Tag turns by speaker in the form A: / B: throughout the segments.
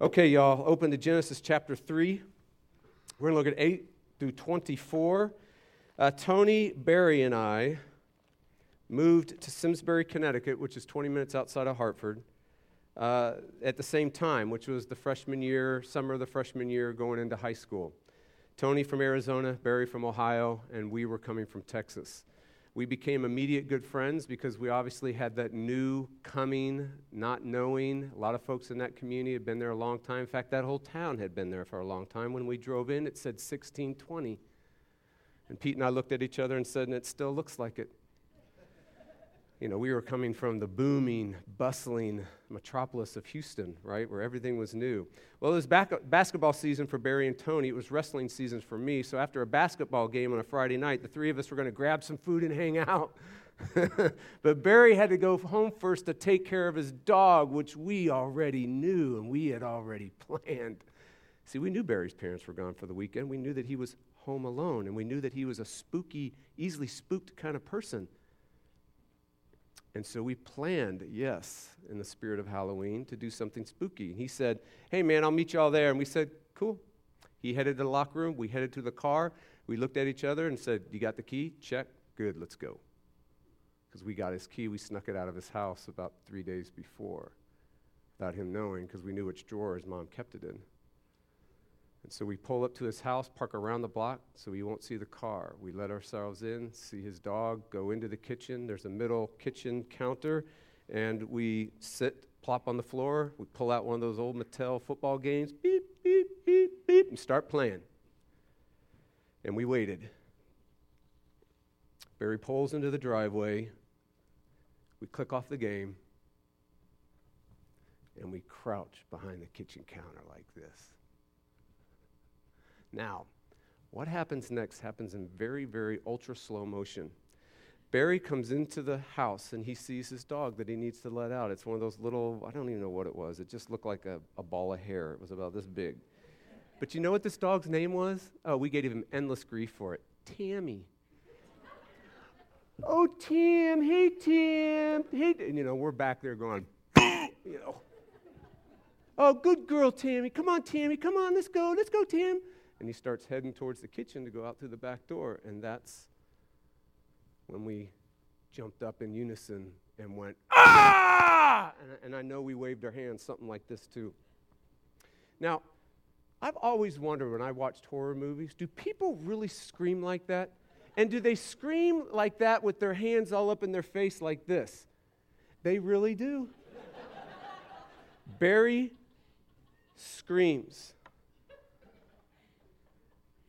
A: Okay, y'all, open to Genesis chapter 3. We're going to look at 8 through 24. Uh, Tony, Barry, and I moved to Simsbury, Connecticut, which is 20 minutes outside of Hartford, uh, at the same time, which was the freshman year, summer of the freshman year, going into high school. Tony from Arizona, Barry from Ohio, and we were coming from Texas. We became immediate good friends because we obviously had that new coming, not knowing. A lot of folks in that community had been there a long time. In fact, that whole town had been there for a long time. When we drove in, it said 1620. And Pete and I looked at each other and said, and it still looks like it. You know, we were coming from the booming, bustling metropolis of Houston, right, where everything was new. Well, it was back, basketball season for Barry and Tony. It was wrestling season for me. So after a basketball game on a Friday night, the three of us were going to grab some food and hang out. but Barry had to go home first to take care of his dog, which we already knew and we had already planned. See, we knew Barry's parents were gone for the weekend. We knew that he was home alone, and we knew that he was a spooky, easily spooked kind of person. And so we planned, yes, in the spirit of Halloween, to do something spooky. He said, Hey, man, I'll meet you all there. And we said, Cool. He headed to the locker room. We headed to the car. We looked at each other and said, You got the key? Check. Good, let's go. Because we got his key. We snuck it out of his house about three days before without him knowing because we knew which drawer his mom kept it in. And so we pull up to his house, park around the block so he won't see the car. We let ourselves in, see his dog, go into the kitchen. There's a middle kitchen counter, and we sit, plop on the floor. We pull out one of those old Mattel football games, beep, beep, beep, beep, and start playing. And we waited. Barry pulls into the driveway. We click off the game, and we crouch behind the kitchen counter like this. Now, what happens next happens in very, very ultra slow motion. Barry comes into the house and he sees his dog that he needs to let out. It's one of those little, I don't even know what it was. It just looked like a, a ball of hair. It was about this big. But you know what this dog's name was? Oh, we gave him endless grief for it Tammy. oh, Tim, hey, Tim, hey. And, you know, we're back there going, you know. Oh, good girl, Tammy. Come on, Tammy. Come on, let's go. Let's go, Tim and he starts heading towards the kitchen to go out through the back door. And that's when we jumped up in unison and went, ah! And, and I know we waved our hands, something like this too. Now, I've always wondered when I watched horror movies do people really scream like that? And do they scream like that with their hands all up in their face like this? They really do. Barry screams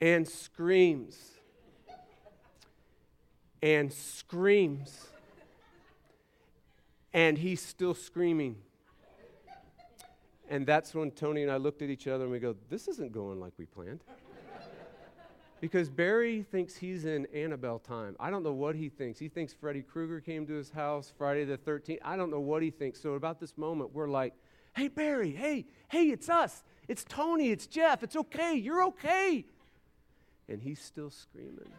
A: and screams and screams. And he's still screaming. And that's when Tony and I looked at each other and we go, This isn't going like we planned. because Barry thinks he's in Annabelle time. I don't know what he thinks. He thinks Freddy Krueger came to his house Friday the 13th. I don't know what he thinks. So, about this moment, we're like, Hey, Barry, hey, hey, it's us. It's Tony, it's Jeff. It's okay. You're okay and he's still screaming.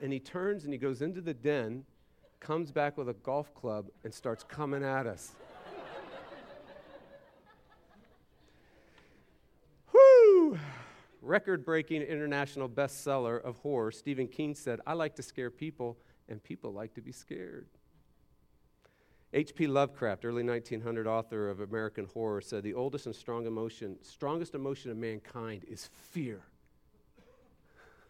A: and he turns and he goes into the den, comes back with a golf club, and starts coming at us. Whoo! Record breaking international bestseller of horror, Stephen King said, I like to scare people, and people like to be scared. H.P. Lovecraft, early 1900 author of American Horror, said the oldest and strong emotion, strongest emotion of mankind is fear.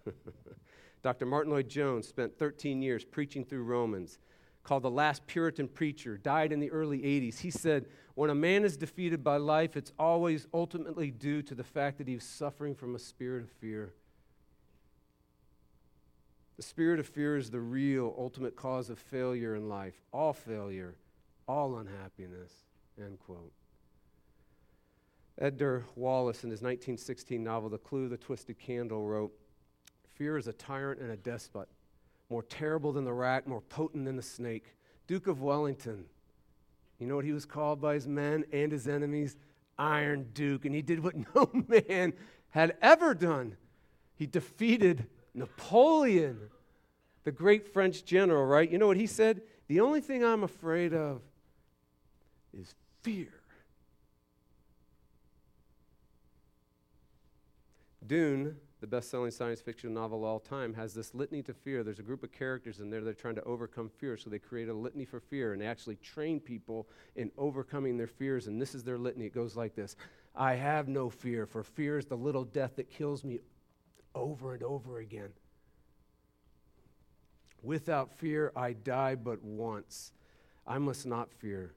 A: Dr. Martyn Lloyd-Jones spent 13 years preaching through Romans, called the last Puritan preacher, died in the early 80s. He said, When a man is defeated by life, it's always ultimately due to the fact that he's suffering from a spirit of fear. The spirit of fear is the real, ultimate cause of failure in life, all failure, all unhappiness. End quote. Edgar Wallace, in his 1916 novel, The Clue, the Twisted Candle, wrote, Fear is a tyrant and a despot, more terrible than the rat, more potent than the snake. Duke of Wellington. You know what he was called by his men and his enemies? Iron Duke. And he did what no man had ever done. He defeated Napoleon, the great French general, right? You know what he said? The only thing I'm afraid of is fear. Dune, the best selling science fiction novel of all time, has this litany to fear. There's a group of characters in there that are trying to overcome fear. So they create a litany for fear and they actually train people in overcoming their fears. And this is their litany. It goes like this I have no fear, for fear is the little death that kills me over and over again. Without fear, I die but once. I must not fear.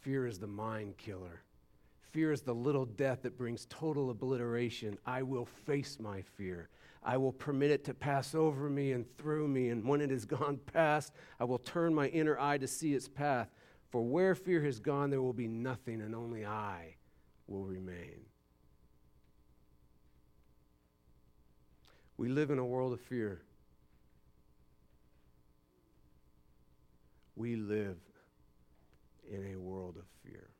A: Fear is the mind killer. Fear is the little death that brings total obliteration. I will face my fear. I will permit it to pass over me and through me, and when it has gone past, I will turn my inner eye to see its path. For where fear has gone, there will be nothing, and only I will remain. We live in a world of fear. We live in a world of fear.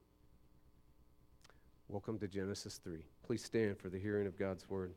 A: Welcome to Genesis 3. Please stand for the hearing of God's word.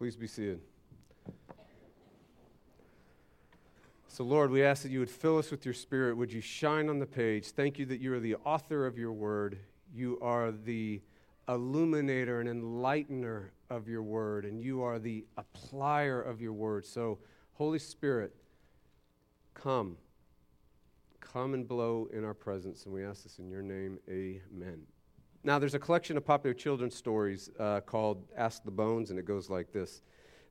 A: Please be seated. So, Lord, we ask that you would fill us with your spirit. Would you shine on the page? Thank you that you are the author of your word. You are the illuminator and enlightener of your word, and you are the applier of your word. So, Holy Spirit, come. Come and blow in our presence. And we ask this in your name. Amen. Now, there's a collection of popular children's stories uh, called Ask the Bones, and it goes like this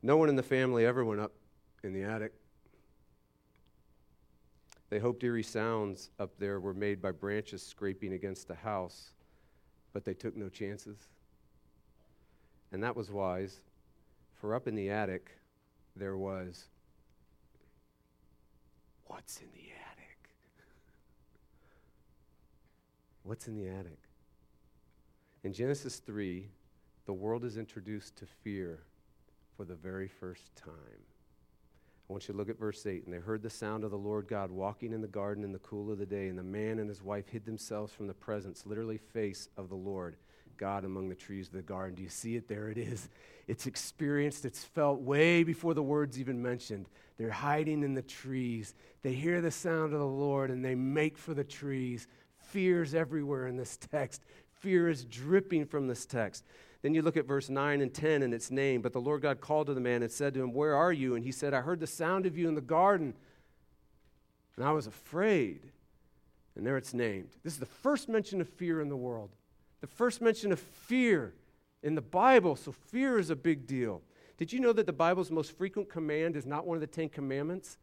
A: No one in the family ever went up in the attic. They hoped eerie sounds up there were made by branches scraping against the house, but they took no chances. And that was wise, for up in the attic there was what's in the attic? what's in the attic? In Genesis 3, the world is introduced to fear for the very first time. I want you to look at verse 8. And they heard the sound of the Lord God walking in the garden in the cool of the day, and the man and his wife hid themselves from the presence, literally face of the Lord, God among the trees of the garden. Do you see it? There it is. It's experienced, it's felt way before the words even mentioned. They're hiding in the trees. They hear the sound of the Lord and they make for the trees. Fear's everywhere in this text. Fear is dripping from this text. Then you look at verse 9 and 10 and its name. But the Lord God called to the man and said to him, Where are you? And he said, I heard the sound of you in the garden, and I was afraid. And there it's named. This is the first mention of fear in the world, the first mention of fear in the Bible. So fear is a big deal. Did you know that the Bible's most frequent command is not one of the Ten Commandments?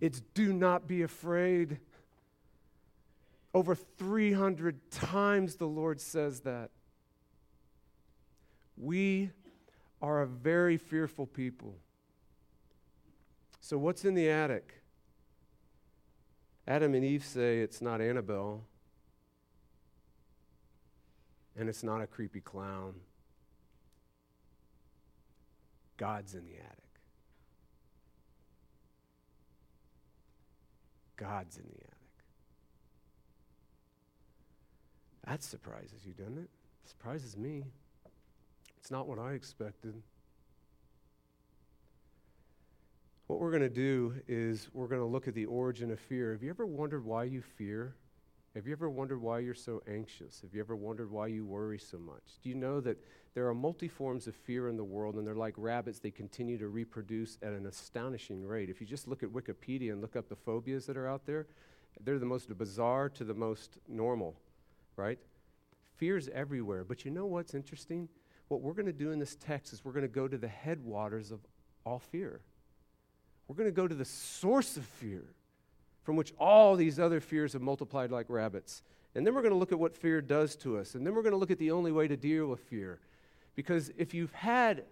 A: It's do not be afraid. Over 300 times the Lord says that. We are a very fearful people. So, what's in the attic? Adam and Eve say it's not Annabelle, and it's not a creepy clown. God's in the attic. God's in the attic. That surprises you, doesn't it? Surprises me. It's not what I expected. What we're going to do is we're going to look at the origin of fear. Have you ever wondered why you fear? Have you ever wondered why you're so anxious? Have you ever wondered why you worry so much? Do you know that there are multi forms of fear in the world, and they're like rabbits, they continue to reproduce at an astonishing rate. If you just look at Wikipedia and look up the phobias that are out there, they're the most bizarre to the most normal, right? Fear's everywhere. But you know what's interesting? what we're going to do in this text is we're going to go to the headwaters of all fear. We're going to go to the source of fear from which all these other fears have multiplied like rabbits. And then we're going to look at what fear does to us. And then we're going to look at the only way to deal with fear. Because if you've had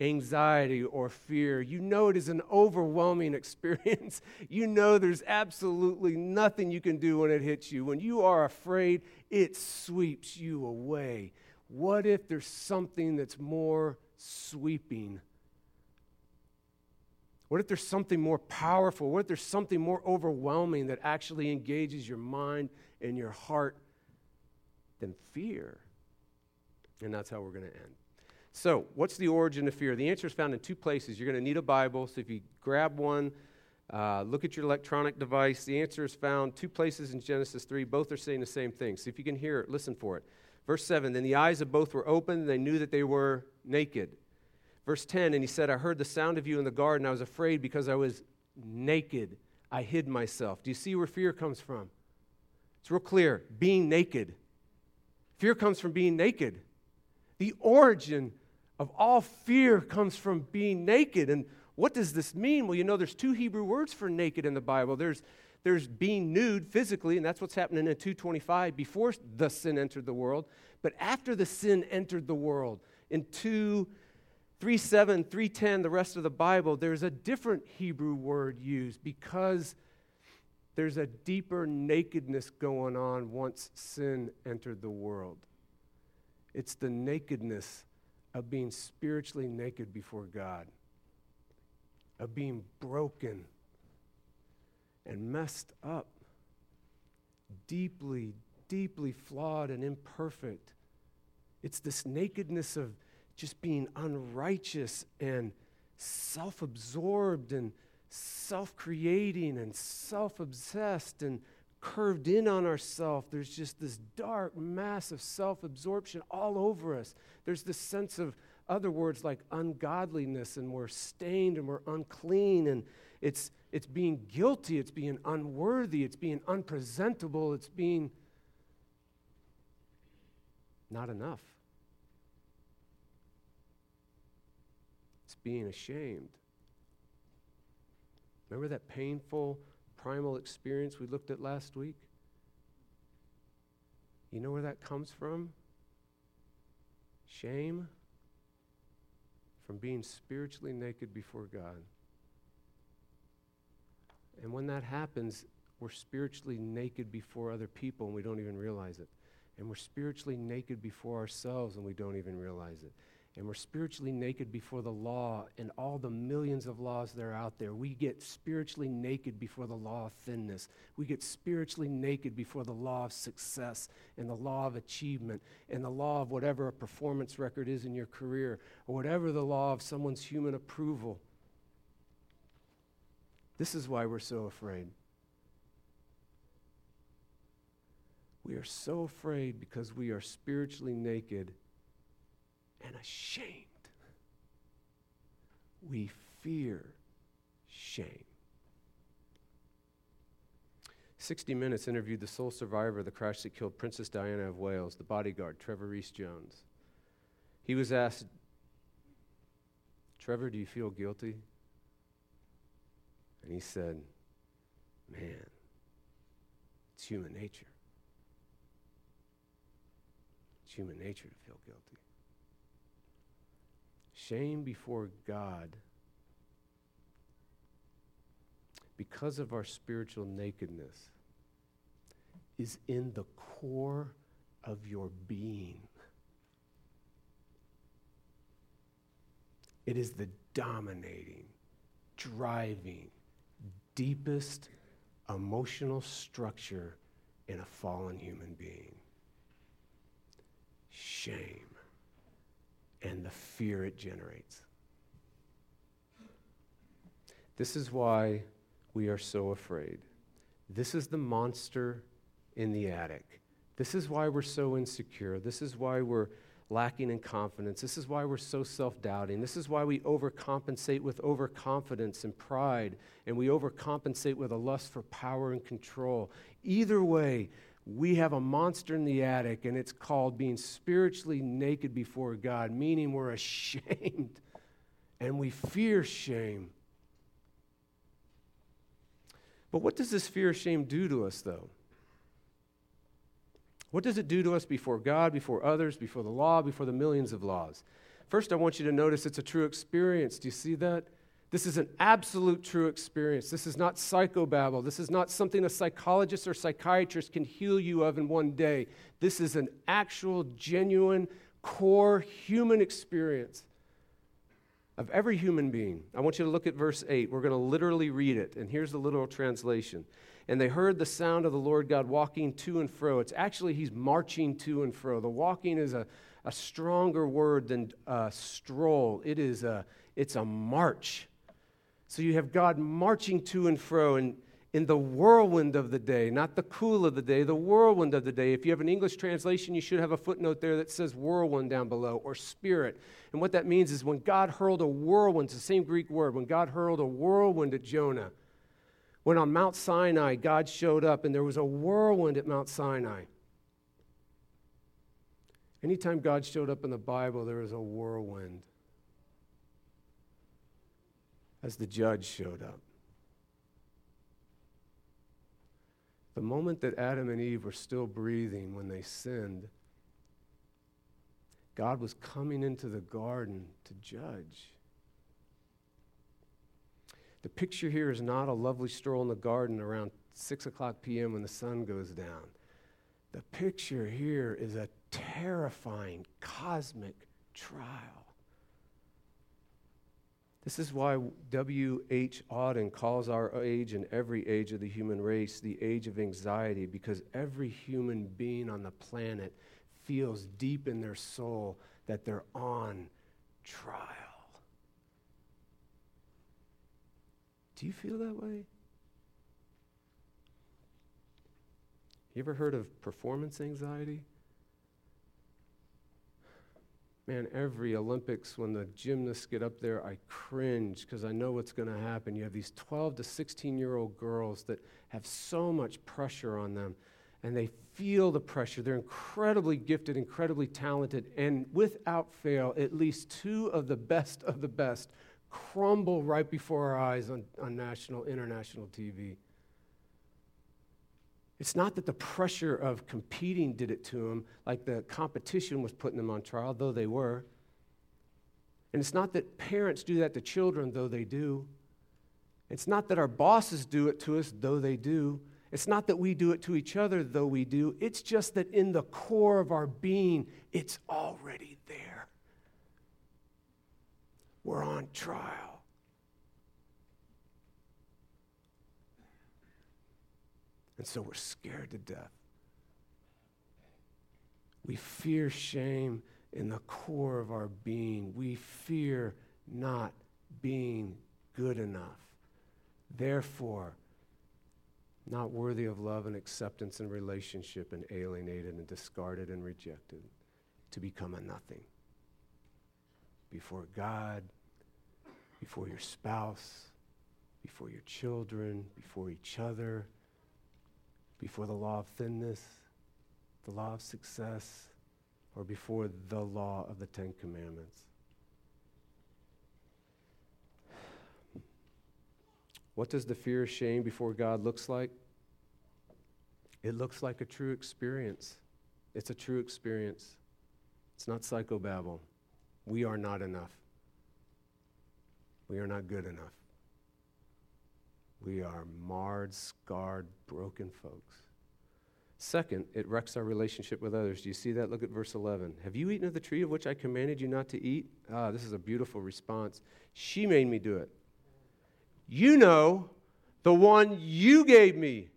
A: anxiety or fear, you know it is an overwhelming experience. you know there's absolutely nothing you can do when it hits you. When you are afraid, it sweeps you away. What if there's something that's more sweeping? What if there's something more powerful? What if there's something more overwhelming that actually engages your mind and your heart than fear? And that's how we're going to end. So, what's the origin of fear? The answer is found in two places. You're going to need a Bible. So, if you grab one, uh, look at your electronic device. The answer is found two places in Genesis 3. Both are saying the same thing. So, if you can hear it, listen for it. Verse 7 Then the eyes of both were opened, and they knew that they were naked. Verse 10 And he said, I heard the sound of you in the garden. I was afraid because I was naked. I hid myself. Do you see where fear comes from? It's real clear being naked. Fear comes from being naked. The origin of all fear comes from being naked. And what does this mean? Well, you know, there's two Hebrew words for naked in the Bible. There's there's being nude physically, and that's what's happening in 225 before the sin entered the world. But after the sin entered the world, in 2, 3 7, 310, the rest of the Bible, there's a different Hebrew word used because there's a deeper nakedness going on once sin entered the world. It's the nakedness of being spiritually naked before God, of being broken and messed up, deeply, deeply flawed and imperfect. It's this nakedness of just being unrighteous and self absorbed and self creating and self obsessed and curved in on ourselves. There's just this dark mass of self absorption all over us. There's this sense of other words like ungodliness, and we're stained and we're unclean, and it's it's being guilty, it's being unworthy, it's being unpresentable, it's being not enough. It's being ashamed. Remember that painful primal experience we looked at last week? You know where that comes from? Shame from being spiritually naked before God. And when that happens, we're spiritually naked before other people and we don't even realize it. And we're spiritually naked before ourselves and we don't even realize it. And we're spiritually naked before the law and all the millions of laws that are out there. We get spiritually naked before the law of thinness. We get spiritually naked before the law of success and the law of achievement and the law of whatever a performance record is in your career or whatever the law of someone's human approval. This is why we're so afraid. We are so afraid because we are spiritually naked and ashamed. We fear shame. 60 Minutes interviewed the sole survivor of the crash that killed Princess Diana of Wales, the bodyguard, Trevor Rees Jones. He was asked, Trevor, do you feel guilty? And he said, Man, it's human nature. It's human nature to feel guilty. Shame before God, because of our spiritual nakedness, is in the core of your being. It is the dominating, driving, deepest emotional structure in a fallen human being shame and the fear it generates. This is why we are so afraid. This is the monster in the attic. This is why we're so insecure. This is why we're lacking in confidence. This is why we're so self doubting. This is why we overcompensate with overconfidence and pride, and we overcompensate with a lust for power and control. Either way, we have a monster in the attic, and it's called being spiritually naked before God, meaning we're ashamed and we fear shame. But what does this fear of shame do to us, though? What does it do to us before God, before others, before the law, before the millions of laws? First, I want you to notice it's a true experience. Do you see that? This is an absolute true experience. This is not psychobabble. This is not something a psychologist or psychiatrist can heal you of in one day. This is an actual, genuine, core human experience of every human being. I want you to look at verse 8. We're going to literally read it, and here's the literal translation. And they heard the sound of the Lord God walking to and fro. It's actually, he's marching to and fro. The walking is a, a stronger word than uh, stroll, it is a, it's a march. So you have God marching to and fro in, in the whirlwind of the day, not the cool of the day, the whirlwind of the day. If you have an English translation, you should have a footnote there that says whirlwind down below or spirit. And what that means is when God hurled a whirlwind, it's the same Greek word, when God hurled a whirlwind at Jonah, when on Mount Sinai, God showed up and there was a whirlwind at Mount Sinai. Anytime God showed up in the Bible, there was a whirlwind as the judge showed up. The moment that Adam and Eve were still breathing when they sinned, God was coming into the garden to judge. The picture here is not a lovely stroll in the garden around 6 o'clock p.m. when the sun goes down. The picture here is a terrifying cosmic trial. This is why W.H. Auden calls our age and every age of the human race the age of anxiety, because every human being on the planet feels deep in their soul that they're on trial. Do you feel that way? You ever heard of performance anxiety? Man, every Olympics, when the gymnasts get up there, I cringe because I know what's going to happen. You have these 12 to 16 year old girls that have so much pressure on them, and they feel the pressure. They're incredibly gifted, incredibly talented, and without fail, at least two of the best of the best crumble right before our eyes on, on national, international TV. It's not that the pressure of competing did it to them, like the competition was putting them on trial, though they were. And it's not that parents do that to children, though they do. It's not that our bosses do it to us, though they do. It's not that we do it to each other, though we do. It's just that in the core of our being, it's already there. We're on trial. And so we're scared to death. We fear shame in the core of our being. We fear not being good enough. Therefore, not worthy of love and acceptance and relationship, and alienated and discarded and rejected to become a nothing before God, before your spouse, before your children, before each other, before the law of thinness, the law of success, or before the law of the Ten Commandments. What does the fear of shame before God looks like? It looks like a true experience. It's a true experience. It's not psychobabble. We are not enough. We are not good enough. We are marred, scarred, broken folks. Second, it wrecks our relationship with others. Do you see that? Look at verse 11. Have you eaten of the tree of which I commanded you not to eat? Ah, this is a beautiful response. She made me do it. You know, the one you gave me,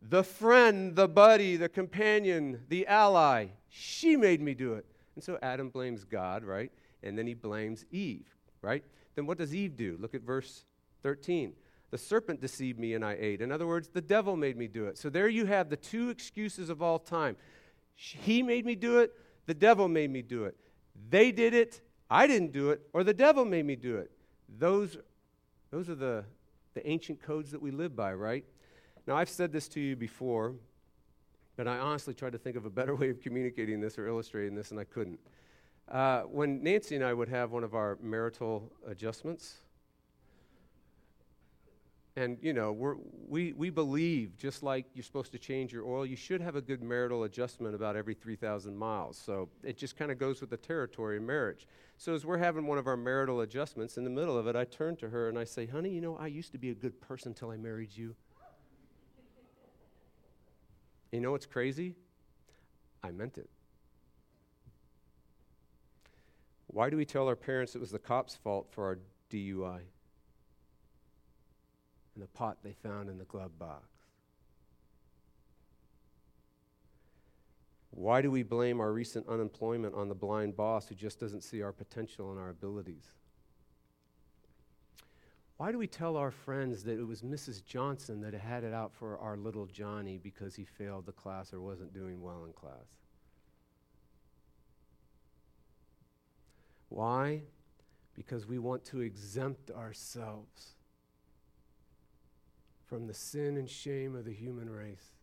A: the friend, the buddy, the companion, the ally, she made me do it. And so Adam blames God, right? And then he blames Eve, right? Then what does Eve do? Look at verse 13. The serpent deceived me and I ate. In other words, the devil made me do it. So there you have the two excuses of all time. He made me do it, the devil made me do it. They did it, I didn't do it, or the devil made me do it. Those, those are the, the ancient codes that we live by, right? Now, I've said this to you before, but I honestly tried to think of a better way of communicating this or illustrating this, and I couldn't. Uh, when Nancy and I would have one of our marital adjustments, and, you know, we, we believe, just like you're supposed to change your oil, you should have a good marital adjustment about every 3,000 miles. So it just kind of goes with the territory of marriage. So as we're having one of our marital adjustments, in the middle of it, I turn to her and I say, honey, you know, I used to be a good person until I married you. You know what's crazy? I meant it. Why do we tell our parents it was the cop's fault for our DUI? And the pot they found in the glove box. Why do we blame our recent unemployment on the blind boss who just doesn't see our potential and our abilities? Why do we tell our friends that it was Mrs. Johnson that had it out for our little Johnny because he failed the class or wasn't doing well in class? Why? Because we want to exempt ourselves from the sin and shame of the human race.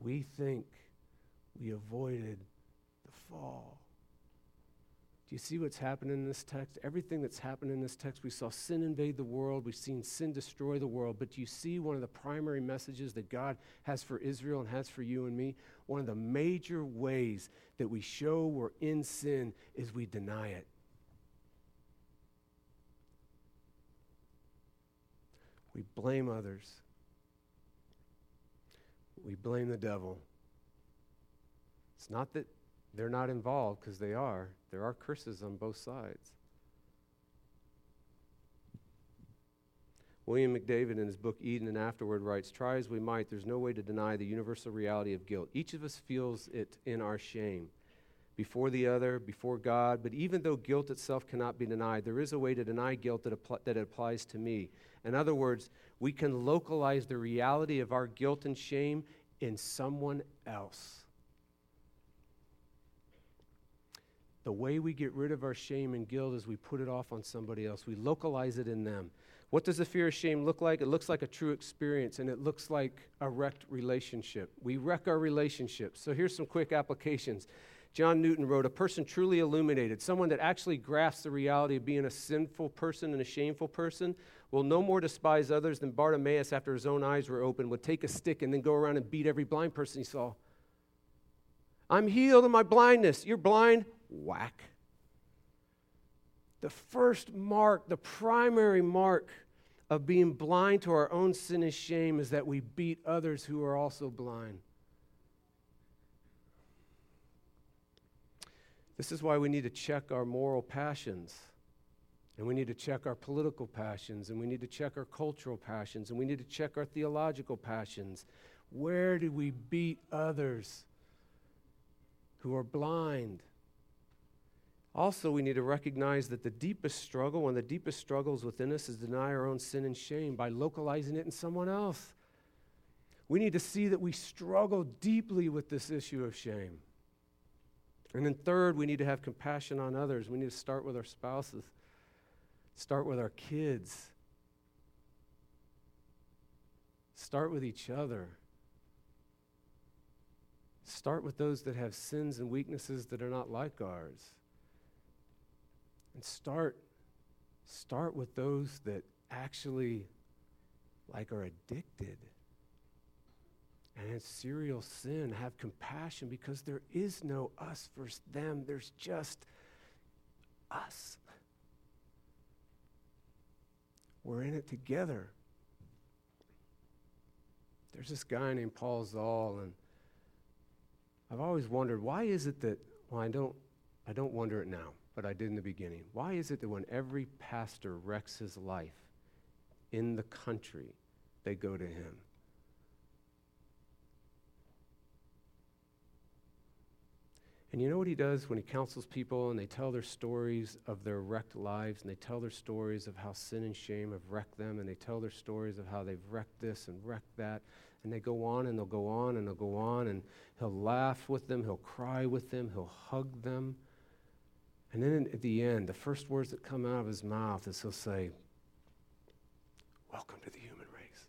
A: We think we avoided the fall. Do you see what's happened in this text? Everything that's happened in this text, we saw sin invade the world, we've seen sin destroy the world, but do you see one of the primary messages that God has for Israel and has for you and me? One of the major ways that we show we're in sin is we deny it. We blame others. We blame the devil. It's not that they're not involved, because they are. There are curses on both sides. William McDavid, in his book Eden and Afterward, writes Try as we might, there's no way to deny the universal reality of guilt. Each of us feels it in our shame before the other, before God. But even though guilt itself cannot be denied, there is a way to deny guilt that, apl- that applies to me. In other words, we can localize the reality of our guilt and shame in someone else. The way we get rid of our shame and guilt is we put it off on somebody else. We localize it in them. What does the fear of shame look like? It looks like a true experience and it looks like a wrecked relationship. We wreck our relationships. So here's some quick applications. John Newton wrote, A person truly illuminated, someone that actually grasps the reality of being a sinful person and a shameful person, will no more despise others than Bartimaeus, after his own eyes were open, would take a stick and then go around and beat every blind person he saw. I'm healed of my blindness. You're blind? Whack. The first mark, the primary mark of being blind to our own sin and shame is that we beat others who are also blind. This is why we need to check our moral passions. And we need to check our political passions, and we need to check our cultural passions, and we need to check our theological passions. Where do we beat others who are blind? Also, we need to recognize that the deepest struggle, one of the deepest struggles within us, is deny our own sin and shame by localizing it in someone else. We need to see that we struggle deeply with this issue of shame. And then, third, we need to have compassion on others. We need to start with our spouses, start with our kids, start with each other. Start with those that have sins and weaknesses that are not like ours. And start start with those that actually like are addicted and serial sin, have compassion because there is no us versus them. There's just us. We're in it together. There's this guy named Paul Zoll, and I've always wondered why is it that, well, I don't, I don't wonder it now, but I did in the beginning. Why is it that when every pastor wrecks his life in the country, they go to him? And you know what he does when he counsels people and they tell their stories of their wrecked lives and they tell their stories of how sin and shame have wrecked them and they tell their stories of how they've wrecked this and wrecked that. And they go on and they'll go on and they'll go on and he'll laugh with them, he'll cry with them, he'll hug them. And then at the end, the first words that come out of his mouth is he'll say, Welcome to the human race.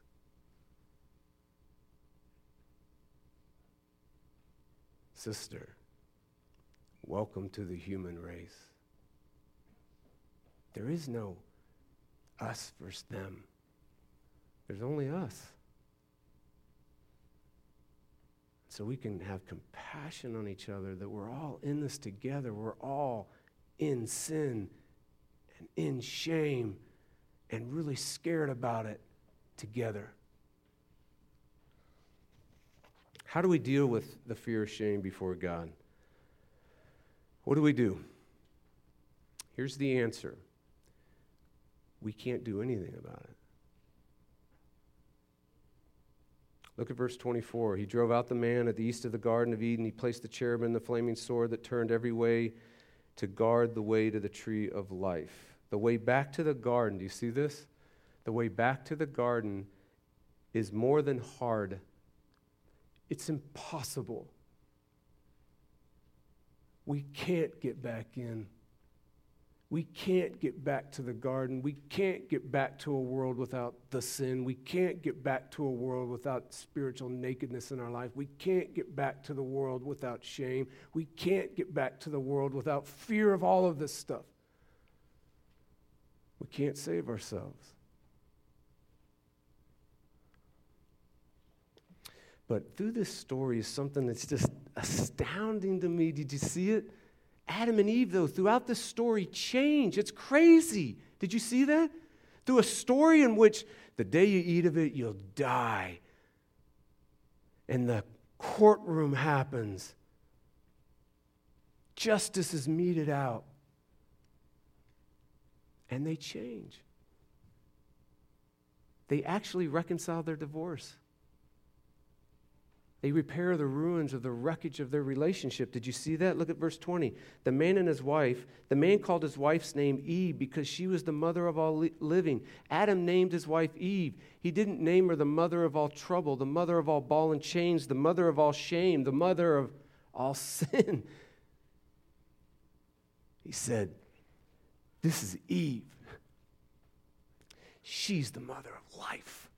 A: Sister, Welcome to the human race. There is no us versus them, there's only us. So we can have compassion on each other that we're all in this together. We're all in sin and in shame and really scared about it together. How do we deal with the fear of shame before God? What do we do? Here's the answer we can't do anything about it. Look at verse 24. He drove out the man at the east of the Garden of Eden. He placed the cherubim, the flaming sword that turned every way to guard the way to the tree of life. The way back to the garden, do you see this? The way back to the garden is more than hard, it's impossible we can't get back in. We can't get back to the garden. We can't get back to a world without the sin. We can't get back to a world without spiritual nakedness in our life. We can't get back to the world without shame. We can't get back to the world without fear of all of this stuff. We can't save ourselves. But through this story is something that's just astounding to me. Did you see it? Adam and Eve, though, throughout the story, change. It's crazy. Did you see that? Through a story in which the day you eat of it, you'll die. And the courtroom happens. Justice is meted out. And they change. They actually reconcile their divorce. They repair the ruins of the wreckage of their relationship. Did you see that? Look at verse 20. The man and his wife, the man called his wife's name Eve because she was the mother of all living. Adam named his wife Eve. He didn't name her the mother of all trouble, the mother of all ball and chains, the mother of all shame, the mother of all sin. He said, This is Eve. She's the mother of life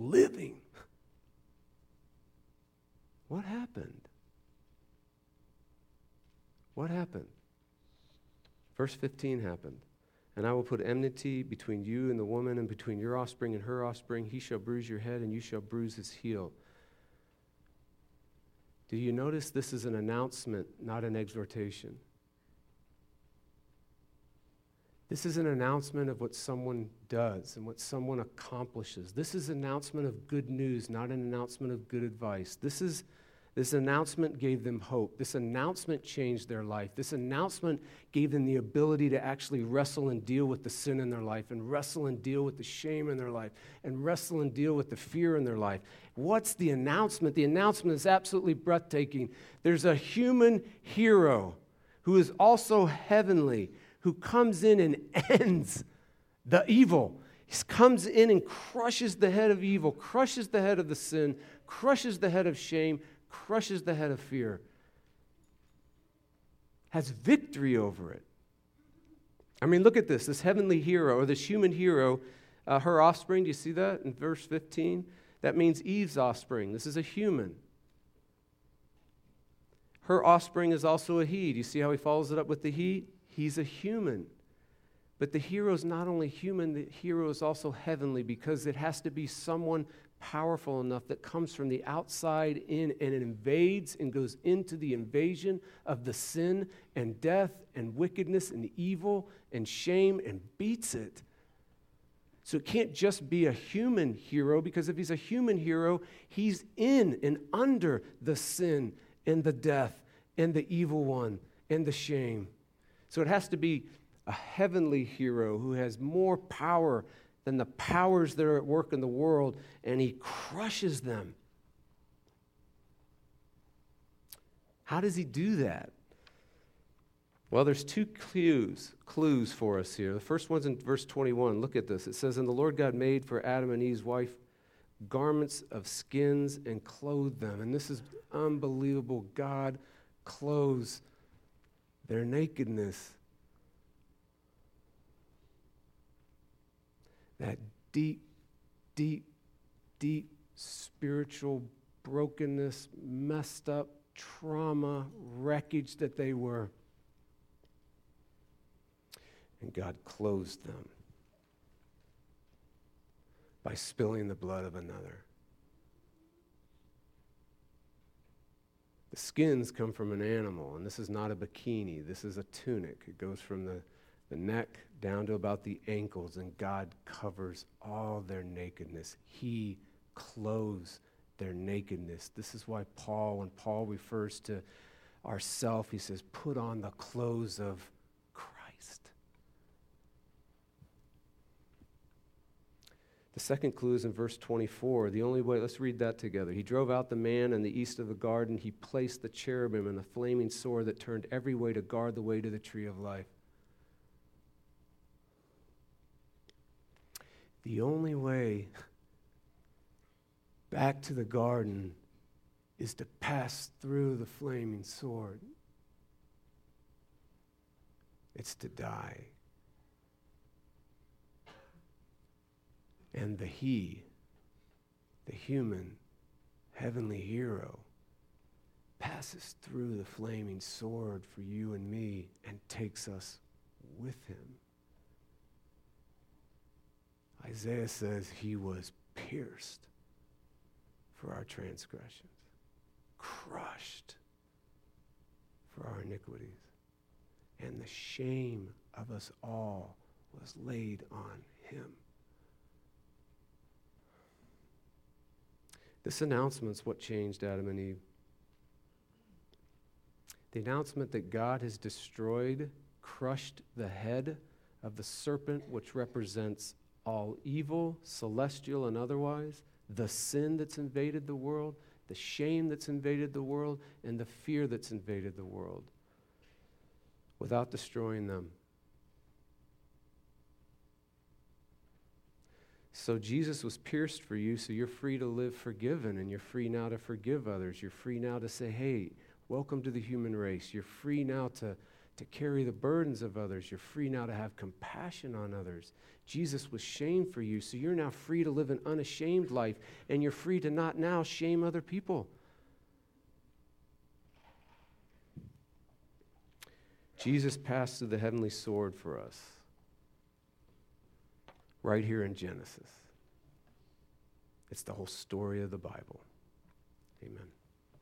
A: living. What happened? What happened? Verse 15 happened. And I will put enmity between you and the woman, and between your offspring and her offspring. He shall bruise your head, and you shall bruise his heel. Do you notice this is an announcement, not an exhortation? This is an announcement of what someone does and what someone accomplishes. This is an announcement of good news, not an announcement of good advice. This is, This announcement gave them hope. This announcement changed their life. This announcement gave them the ability to actually wrestle and deal with the sin in their life, and wrestle and deal with the shame in their life, and wrestle and deal with the fear in their life. What's the announcement? The announcement is absolutely breathtaking. There's a human hero who is also heavenly, who comes in and ends the evil. He comes in and crushes the head of evil, crushes the head of the sin, crushes the head of shame, crushes the head of fear, has victory over it. I mean, look at this this heavenly hero, or this human hero, uh, her offspring. Do you see that in verse 15? That means Eve's offspring. This is a human. Her offspring is also a he. Do you see how he follows it up with the he? He's a human. But the hero is not only human, the hero is also heavenly because it has to be someone powerful enough that comes from the outside in and invades and goes into the invasion of the sin and death and wickedness and evil and shame and beats it. So it can't just be a human hero because if he's a human hero, he's in and under the sin and the death and the evil one and the shame. So it has to be a heavenly hero who has more power than the powers that are at work in the world, and he crushes them. How does he do that? Well, there's two clues, clues for us here. The first one's in verse 21. Look at this. It says, And the Lord God made for Adam and Eve's wife garments of skins and clothed them. And this is unbelievable. God clothes their nakedness that deep, deep, deep spiritual brokenness, messed up trauma, wreckage that they were. And God closed them by spilling the blood of another. The skins come from an animal, and this is not a bikini, this is a tunic. It goes from the, the neck down to about the ankles, and God covers all their nakedness. He clothes their nakedness. This is why Paul, when Paul refers to ourself, he says, put on the clothes of Christ. The second clue is in verse 24. The only way, let's read that together. He drove out the man in the east of the garden. He placed the cherubim and the flaming sword that turned every way to guard the way to the tree of life. The only way back to the garden is to pass through the flaming sword. It's to die. And the He, the human, heavenly hero, passes through the flaming sword for you and me and takes us with him. Isaiah says he was pierced for our transgressions, crushed for our iniquities, and the shame of us all was laid on him. This announcement's what changed Adam and Eve. The announcement that God has destroyed, crushed the head of the serpent, which represents all evil, celestial and otherwise, the sin that's invaded the world, the shame that's invaded the world, and the fear that's invaded the world without destroying them. So Jesus was pierced for you, so you're free to live forgiven, and you're free now to forgive others. You're free now to say, hey, welcome to the human race. You're free now to to carry the burdens of others. You're free now to have compassion on others. Jesus was shamed for you, so you're now free to live an unashamed life, and you're free to not now shame other people. Jesus passed through the heavenly sword for us right here in Genesis. It's the whole story of the Bible. Amen.